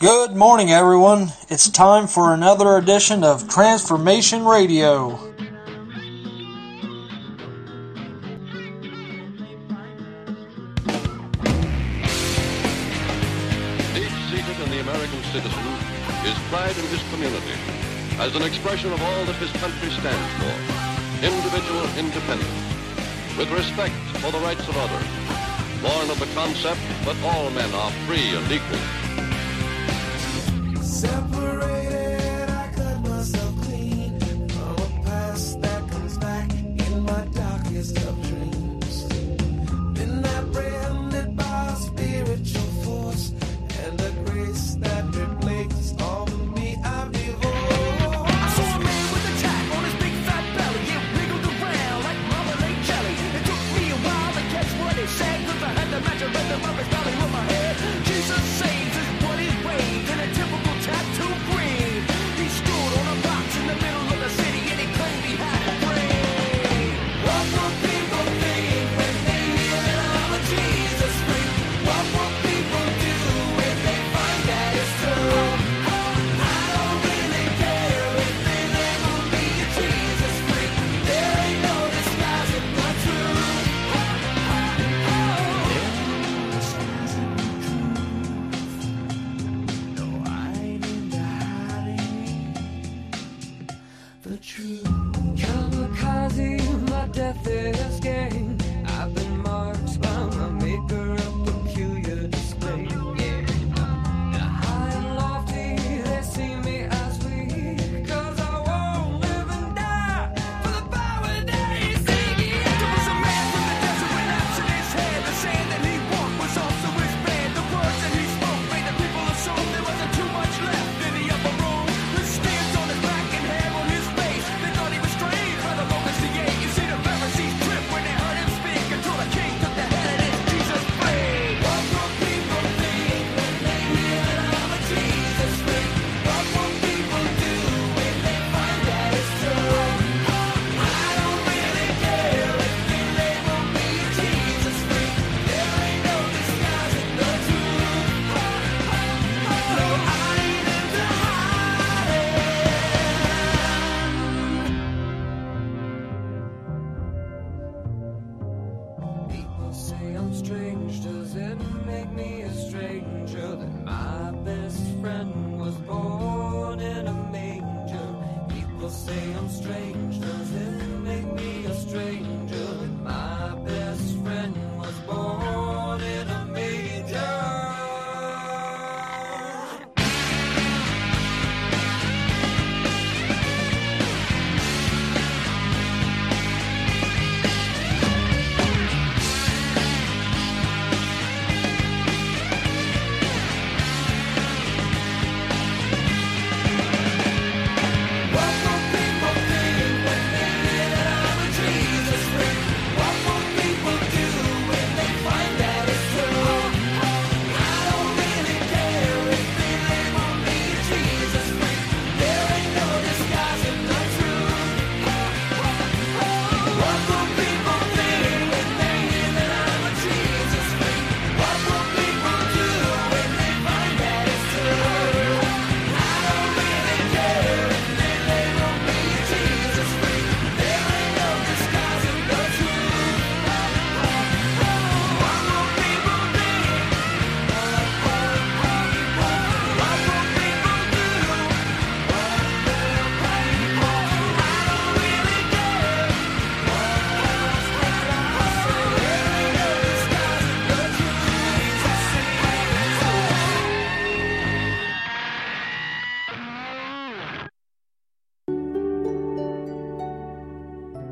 Good morning, everyone. It's time for another edition of Transformation Radio. Deep seated in the American citizen is pride in his community as an expression of all that his country stands for individual independence, with respect for the rights of others, born of the concept that all men are free and equal separate.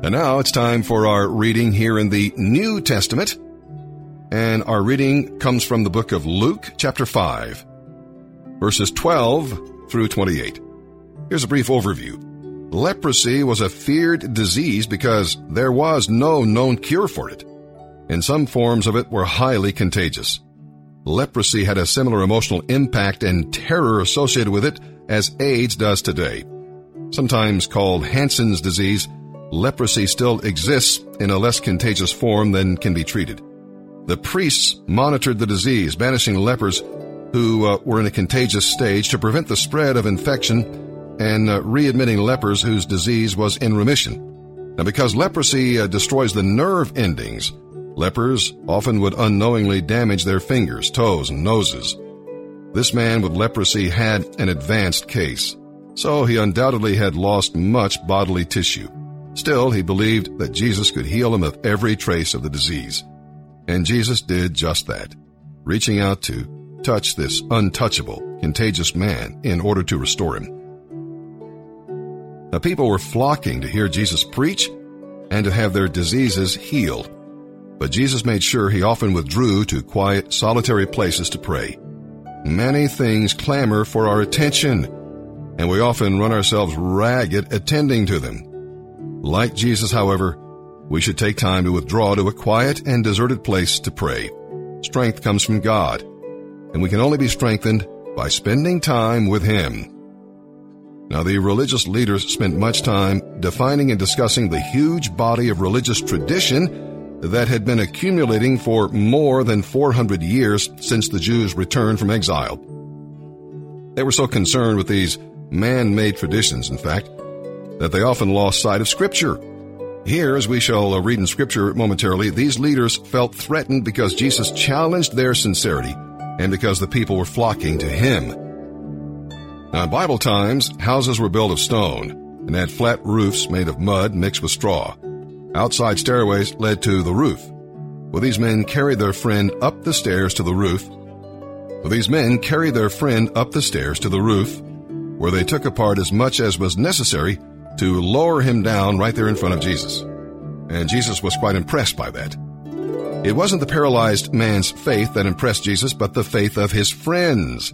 And now it's time for our reading here in the New Testament. And our reading comes from the book of Luke, chapter 5, verses 12 through 28. Here's a brief overview. Leprosy was a feared disease because there was no known cure for it, and some forms of it were highly contagious. Leprosy had a similar emotional impact and terror associated with it as AIDS does today. Sometimes called Hansen's disease, leprosy still exists in a less contagious form than can be treated. The priests monitored the disease, banishing lepers who uh, were in a contagious stage to prevent the spread of infection and uh, readmitting lepers whose disease was in remission. Now, because leprosy uh, destroys the nerve endings, lepers often would unknowingly damage their fingers, toes, and noses. This man with leprosy had an advanced case, so he undoubtedly had lost much bodily tissue. Still, he believed that Jesus could heal him of every trace of the disease. And Jesus did just that, reaching out to touch this untouchable, contagious man in order to restore him. Now, people were flocking to hear Jesus preach and to have their diseases healed. But Jesus made sure he often withdrew to quiet, solitary places to pray. Many things clamor for our attention, and we often run ourselves ragged attending to them. Like Jesus, however, we should take time to withdraw to a quiet and deserted place to pray. Strength comes from God, and we can only be strengthened by spending time with Him. Now, the religious leaders spent much time defining and discussing the huge body of religious tradition that had been accumulating for more than 400 years since the Jews returned from exile. They were so concerned with these man made traditions, in fact, that they often lost sight of Scripture. Here, as we shall uh, read in Scripture momentarily, these leaders felt threatened because Jesus challenged their sincerity and because the people were flocking to Him. Now, in Bible times, houses were built of stone and had flat roofs made of mud mixed with straw. Outside stairways led to the roof. Well, these men carried their friend up the stairs to the roof. Well, these men carried their friend up the stairs to the roof, where they took apart as much as was necessary to lower him down right there in front of Jesus. And Jesus was quite impressed by that. It wasn't the paralyzed man's faith that impressed Jesus, but the faith of his friends.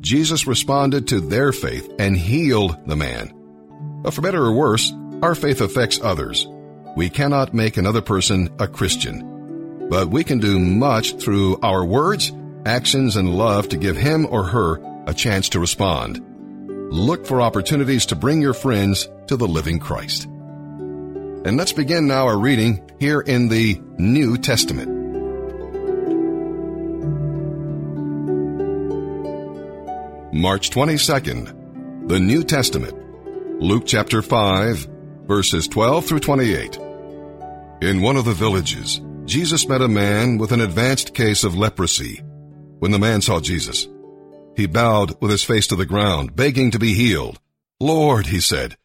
Jesus responded to their faith and healed the man. But for better or worse, our faith affects others. We cannot make another person a Christian, but we can do much through our words, actions, and love to give him or her a chance to respond. Look for opportunities to bring your friends to the living Christ. And let's begin now our reading here in the New Testament. March 22nd, the New Testament, Luke chapter 5, verses 12 through 28. In one of the villages, Jesus met a man with an advanced case of leprosy. When the man saw Jesus, he bowed with his face to the ground, begging to be healed. Lord, he said,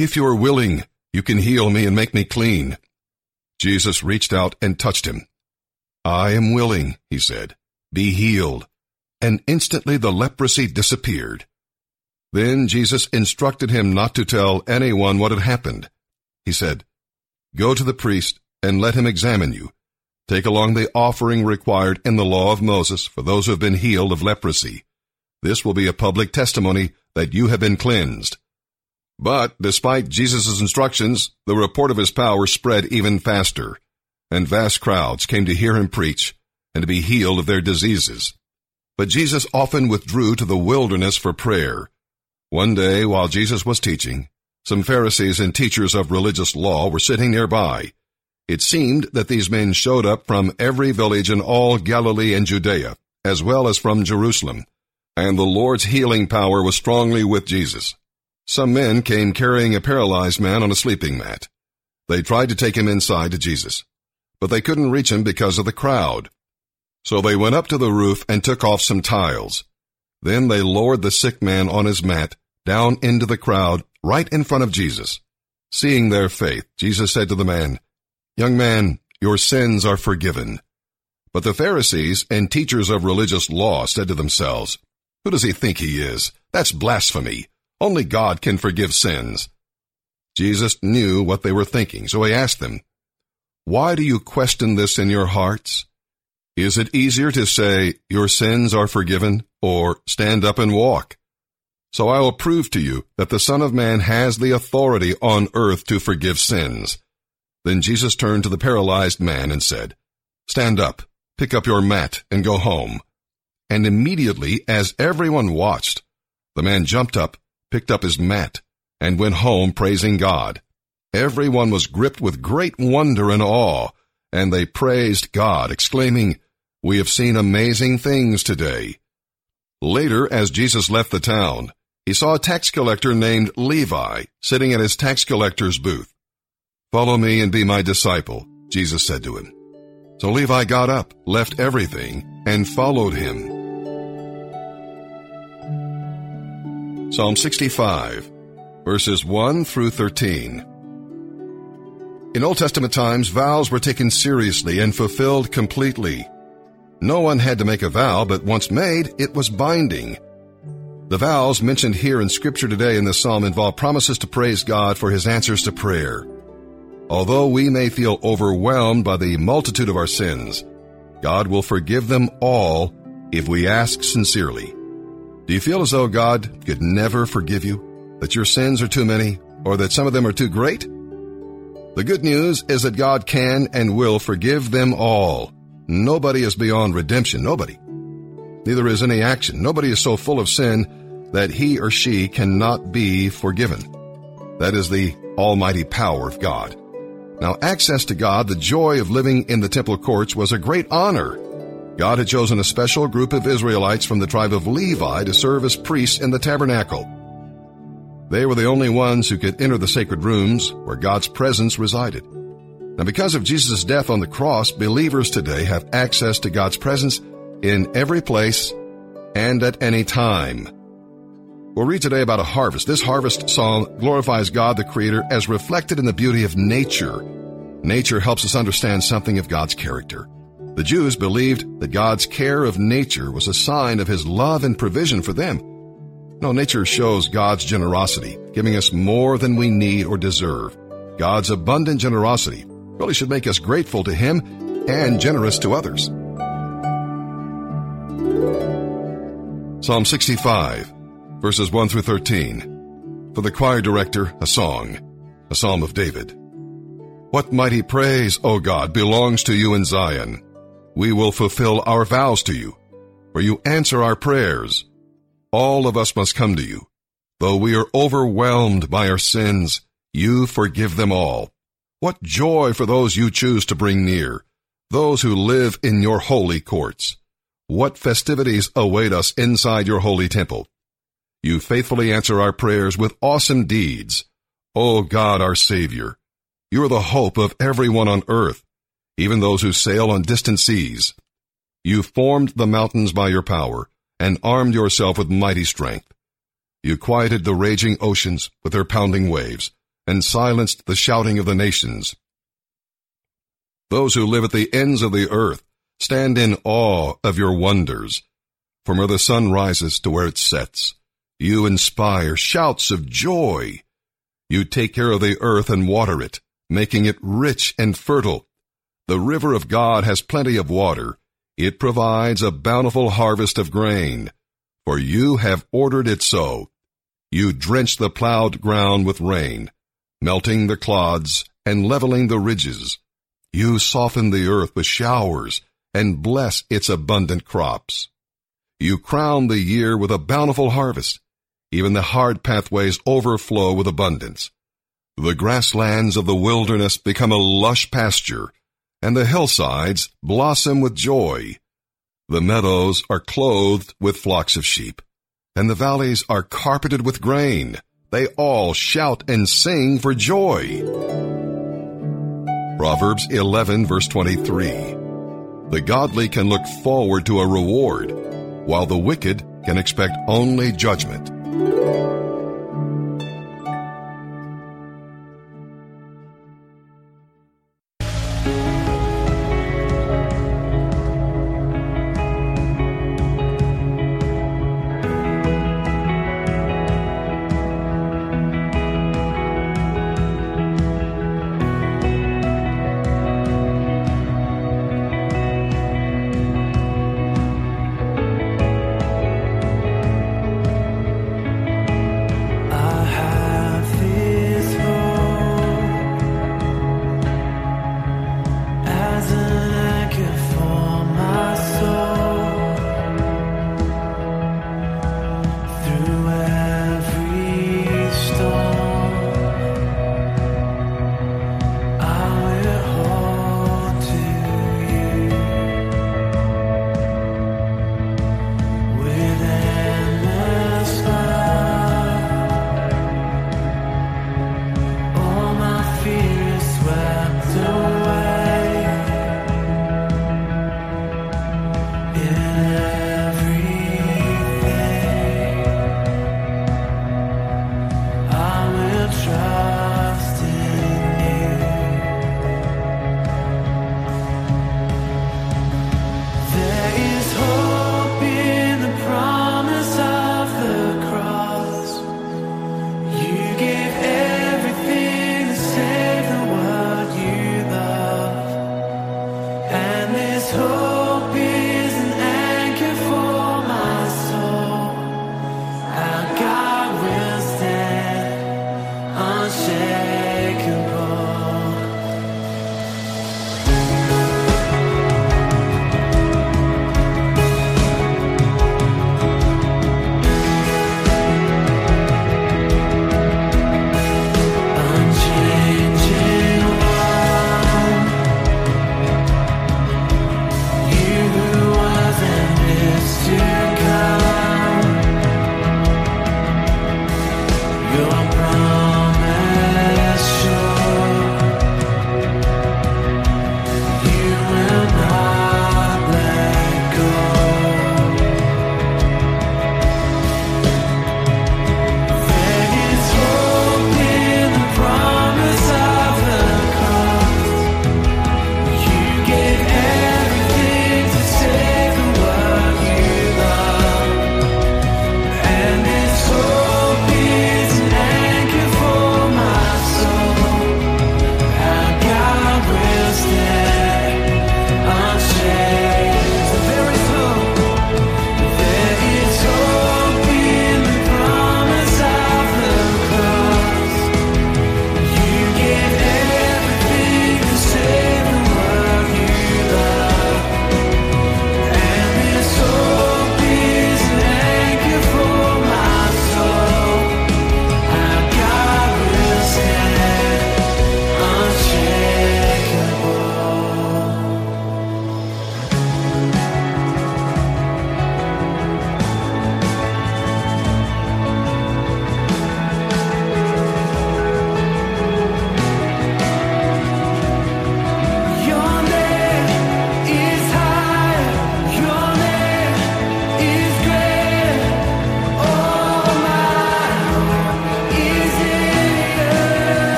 if you are willing, you can heal me and make me clean. Jesus reached out and touched him. I am willing, he said. Be healed. And instantly the leprosy disappeared. Then Jesus instructed him not to tell anyone what had happened. He said, Go to the priest and let him examine you. Take along the offering required in the law of Moses for those who have been healed of leprosy. This will be a public testimony that you have been cleansed. But despite Jesus' instructions, the report of his power spread even faster, and vast crowds came to hear him preach and to be healed of their diseases. But Jesus often withdrew to the wilderness for prayer. One day, while Jesus was teaching, some Pharisees and teachers of religious law were sitting nearby. It seemed that these men showed up from every village in all Galilee and Judea, as well as from Jerusalem, and the Lord's healing power was strongly with Jesus. Some men came carrying a paralyzed man on a sleeping mat. They tried to take him inside to Jesus, but they couldn't reach him because of the crowd. So they went up to the roof and took off some tiles. Then they lowered the sick man on his mat down into the crowd right in front of Jesus. Seeing their faith, Jesus said to the man, Young man, your sins are forgiven. But the Pharisees and teachers of religious law said to themselves, Who does he think he is? That's blasphemy. Only God can forgive sins. Jesus knew what they were thinking, so he asked them, Why do you question this in your hearts? Is it easier to say, Your sins are forgiven, or stand up and walk? So I will prove to you that the Son of Man has the authority on earth to forgive sins. Then Jesus turned to the paralyzed man and said, Stand up, pick up your mat, and go home. And immediately, as everyone watched, the man jumped up, picked up his mat, and went home praising God. Everyone was gripped with great wonder and awe, and they praised God, exclaiming, We have seen amazing things today. Later, as Jesus left the town, he saw a tax collector named Levi sitting at his tax collector's booth. Follow me and be my disciple, Jesus said to him. So Levi got up, left everything, and followed him. Psalm 65, verses 1 through 13. In Old Testament times, vows were taken seriously and fulfilled completely. No one had to make a vow, but once made, it was binding. The vows mentioned here in Scripture today in this psalm involve promises to praise God for His answers to prayer. Although we may feel overwhelmed by the multitude of our sins, God will forgive them all if we ask sincerely. Do you feel as though God could never forgive you? That your sins are too many? Or that some of them are too great? The good news is that God can and will forgive them all. Nobody is beyond redemption. Nobody. Neither is any action. Nobody is so full of sin that he or she cannot be forgiven. That is the almighty power of God. Now, access to God, the joy of living in the temple courts, was a great honor. God had chosen a special group of Israelites from the tribe of Levi to serve as priests in the tabernacle. They were the only ones who could enter the sacred rooms where God's presence resided. Now, because of Jesus' death on the cross, believers today have access to God's presence in every place and at any time. We'll read today about a harvest. This harvest psalm glorifies God the Creator as reflected in the beauty of nature. Nature helps us understand something of God's character. The Jews believed that God's care of nature was a sign of His love and provision for them. No, nature shows God's generosity, giving us more than we need or deserve. God's abundant generosity really should make us grateful to Him and generous to others. Psalm 65, verses 1 through 13. For the choir director, a song, a psalm of David. What mighty praise, O God, belongs to you in Zion. We will fulfill our vows to you, for you answer our prayers. All of us must come to you. Though we are overwhelmed by our sins, you forgive them all. What joy for those you choose to bring near, those who live in your holy courts. What festivities await us inside your holy temple. You faithfully answer our prayers with awesome deeds. O God, our Savior, you are the hope of everyone on earth, even those who sail on distant seas. You formed the mountains by your power and armed yourself with mighty strength. You quieted the raging oceans with their pounding waves and silenced the shouting of the nations. Those who live at the ends of the earth stand in awe of your wonders. From where the sun rises to where it sets, you inspire shouts of joy. You take care of the earth and water it, making it rich and fertile. The river of God has plenty of water. It provides a bountiful harvest of grain. For you have ordered it so. You drench the plowed ground with rain, melting the clods and leveling the ridges. You soften the earth with showers and bless its abundant crops. You crown the year with a bountiful harvest. Even the hard pathways overflow with abundance. The grasslands of the wilderness become a lush pasture, and the hillsides blossom with joy. The meadows are clothed with flocks of sheep, and the valleys are carpeted with grain. They all shout and sing for joy. Proverbs 11 verse 23. The godly can look forward to a reward, while the wicked can expect only judgment.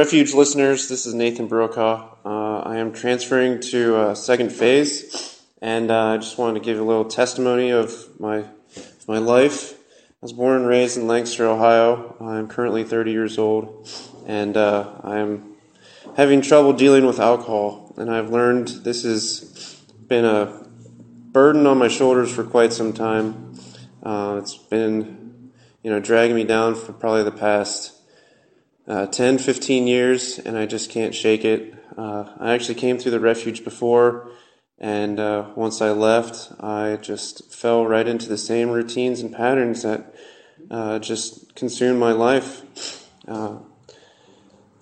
Refuge listeners. This is Nathan Brokaw. Uh, I am transferring to uh, second phase, and uh, I just wanted to give a little testimony of my of my life. I was born and raised in Lancaster, Ohio. I'm currently 30 years old, and uh, I'm having trouble dealing with alcohol. And I've learned this has been a burden on my shoulders for quite some time. Uh, it's been, you know, dragging me down for probably the past uh, 10, 15 years, and I just can't shake it. Uh, I actually came through the refuge before, and uh, once I left, I just fell right into the same routines and patterns that uh, just consumed my life. Uh,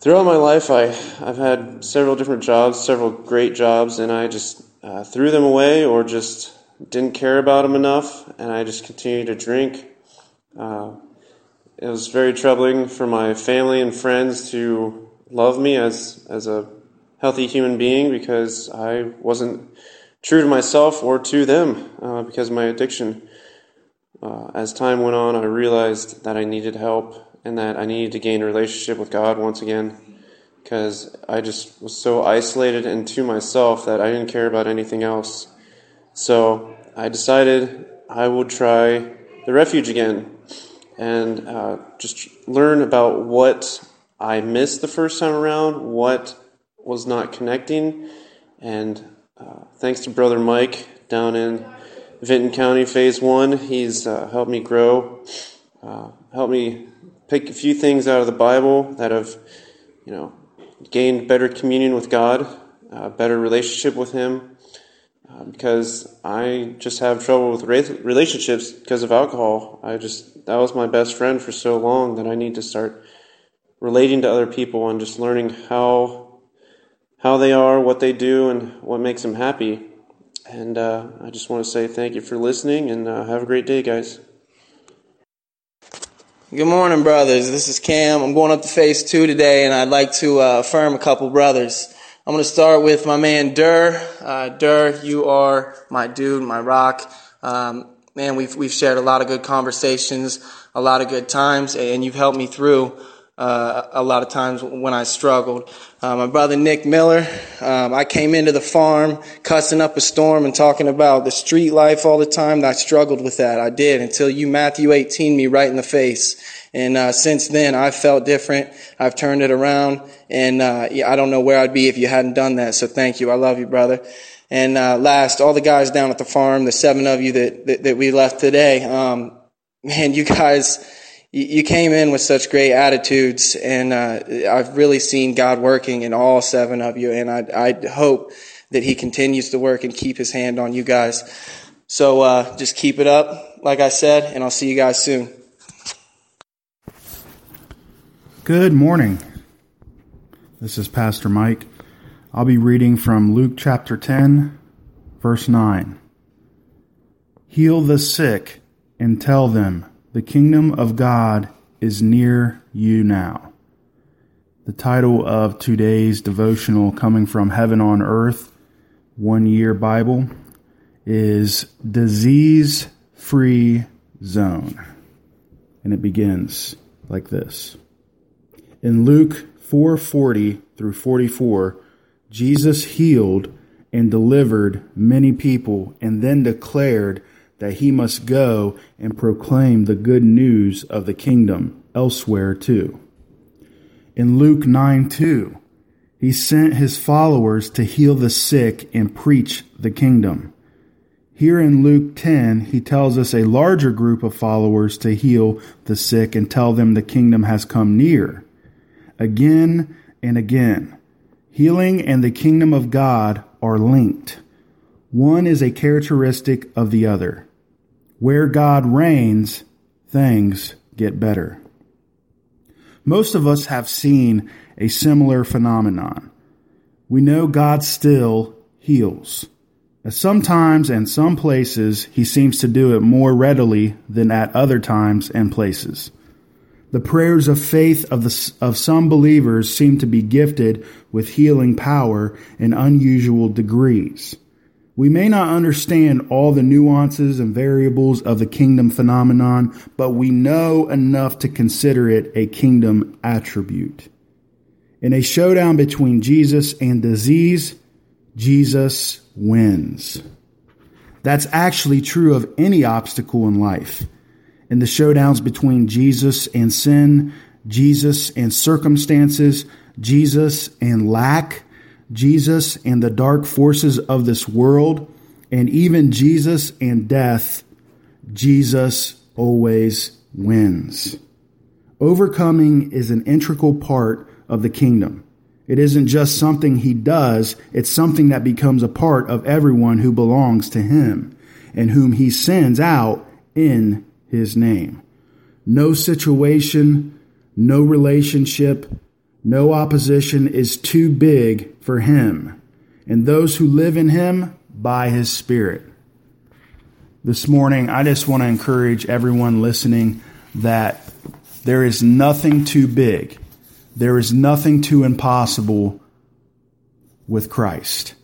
throughout my life, I, I've had several different jobs, several great jobs, and I just uh, threw them away or just didn't care about them enough, and I just continued to drink. It was very troubling for my family and friends to love me as as a healthy human being because I wasn't true to myself or to them uh, because of my addiction. Uh, as time went on, I realized that I needed help and that I needed to gain a relationship with God once again because I just was so isolated and to myself that I didn't care about anything else. So I decided I would try the refuge again and uh, just learn about what I missed the first time around, what was not connecting, and uh, thanks to Brother Mike down in Vinton County Phase One, he's uh, helped me grow, uh, helped me pick a few things out of the Bible that have, you know, gained better communion with God, a better relationship with Him, because I just have trouble with relationships because of alcohol. I just that was my best friend for so long that I need to start relating to other people and just learning how how they are, what they do, and what makes them happy. And uh, I just want to say thank you for listening and uh, have a great day, guys. Good morning, brothers. This is Cam. I'm going up to phase two today, and I'd like to uh, affirm a couple brothers. I'm going to start with my man Durr. Uh, Durr, you are my dude, my rock. Um, man, we've we've shared a lot of good conversations, a lot of good times, and you've helped me through uh, a lot of times when I struggled. Uh, my brother Nick Miller, um, I came into the farm cussing up a storm and talking about the street life all the time. I struggled with that. I did until you Matthew 18 me right in the face. And uh, since then, I've felt different. I've turned it around, and uh, I don't know where I'd be if you hadn't done that. So thank you. I love you, brother. And uh, last, all the guys down at the farm, the seven of you that that, that we left today, um, man, you guys you you came in with such great attitudes, and uh, I've really seen God working in all seven of you, and I, I hope that He continues to work and keep His hand on you guys. So uh, just keep it up, like I said, and I'll see you guys soon. Good morning. This is Pastor Mike. I'll be reading from Luke chapter 10, verse 9. Heal the sick and tell them, the kingdom of God is near you now. The title of today's devotional, coming from Heaven on Earth, one year Bible, is Disease Free Zone. And it begins like this. In Luke 4:40 through 44, Jesus healed and delivered many people and then declared that he must go and proclaim the good news of the kingdom elsewhere too. In Luke 9 2, he sent his followers to heal the sick and preach the kingdom. Here in Luke 10, he tells us a larger group of followers to heal the sick and tell them the kingdom has come near. Again and again, healing and the kingdom of God are linked. One is a characteristic of the other. Where God reigns, things get better. Most of us have seen a similar phenomenon. We know God still heals. Sometimes and some places, he seems to do it more readily than at other times and places. The prayers of faith of, the, of some believers seem to be gifted with healing power in unusual degrees. We may not understand all the nuances and variables of the kingdom phenomenon, but we know enough to consider it a kingdom attribute. In a showdown between Jesus and disease, Jesus wins. That's actually true of any obstacle in life. In the showdowns between Jesus and sin, Jesus and circumstances, Jesus and lack, Jesus and the dark forces of this world, and even Jesus and death, Jesus always wins. Overcoming is an integral part of the kingdom. It isn't just something he does, it's something that becomes a part of everyone who belongs to him and whom he sends out in his name. No situation, no relationship, no opposition is too big for him and those who live in him by his Spirit. This morning, I just want to encourage everyone listening that there is nothing too big, there is nothing too impossible with Christ.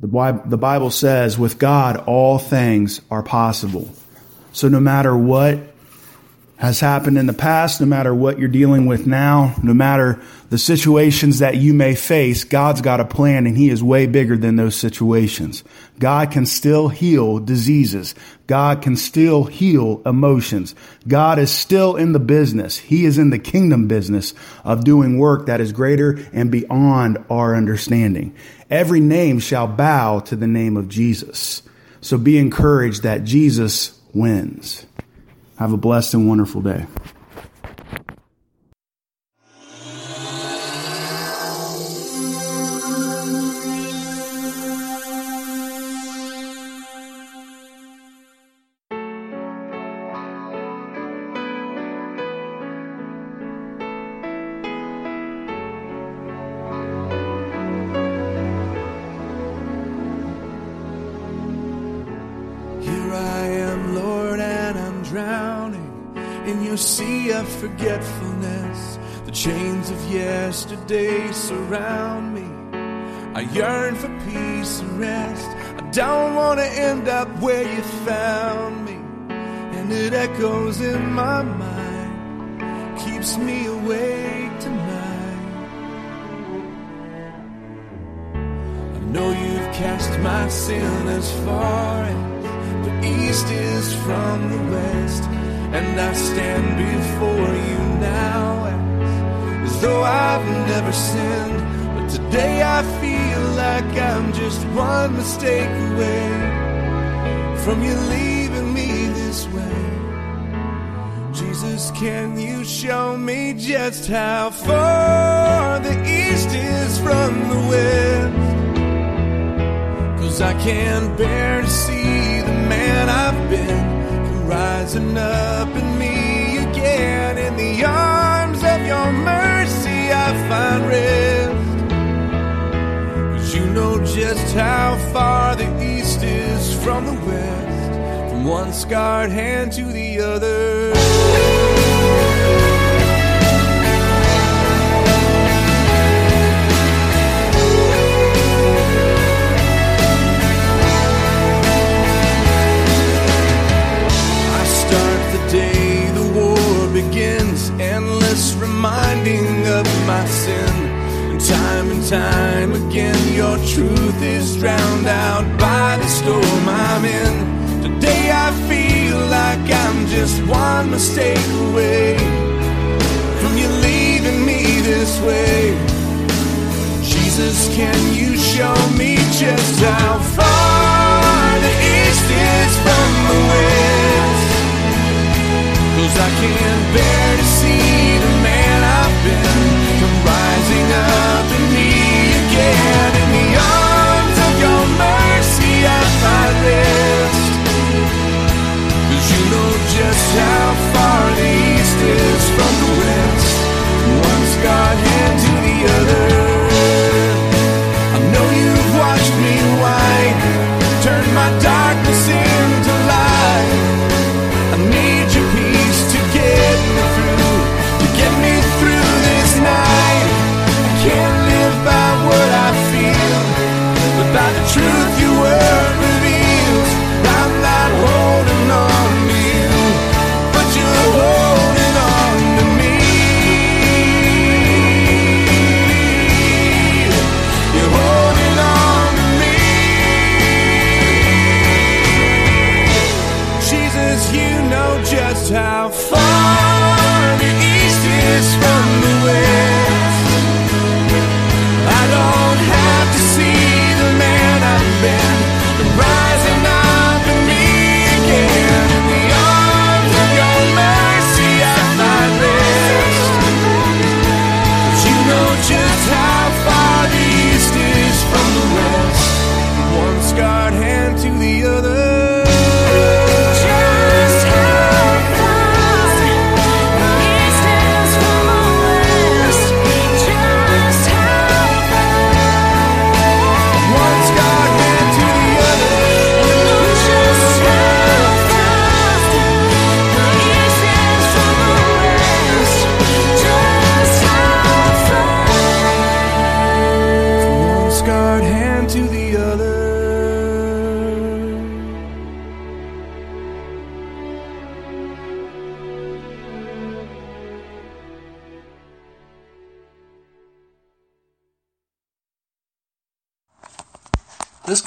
The Bible says, with God, all things are possible. So no matter what has happened in the past, no matter what you're dealing with now, no matter the situations that you may face, God's got a plan and He is way bigger than those situations. God can still heal diseases. God can still heal emotions. God is still in the business. He is in the kingdom business of doing work that is greater and beyond our understanding. Every name shall bow to the name of Jesus. So be encouraged that Jesus wins. Have a blessed and wonderful day. Cast my sin as far as the east is from the west, and I stand before you now as, as though I've never sinned. But today I feel like I'm just one mistake away from you leaving me this way. Jesus, can you show me just how far the east is from the west? Cause I can't bear to see the man I've been rising up in me again. In the arms of your mercy, I find rest. Cause you know just how far the east is from the west, from one scarred hand to the other.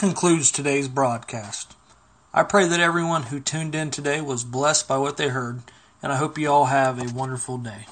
Concludes today's broadcast. I pray that everyone who tuned in today was blessed by what they heard, and I hope you all have a wonderful day.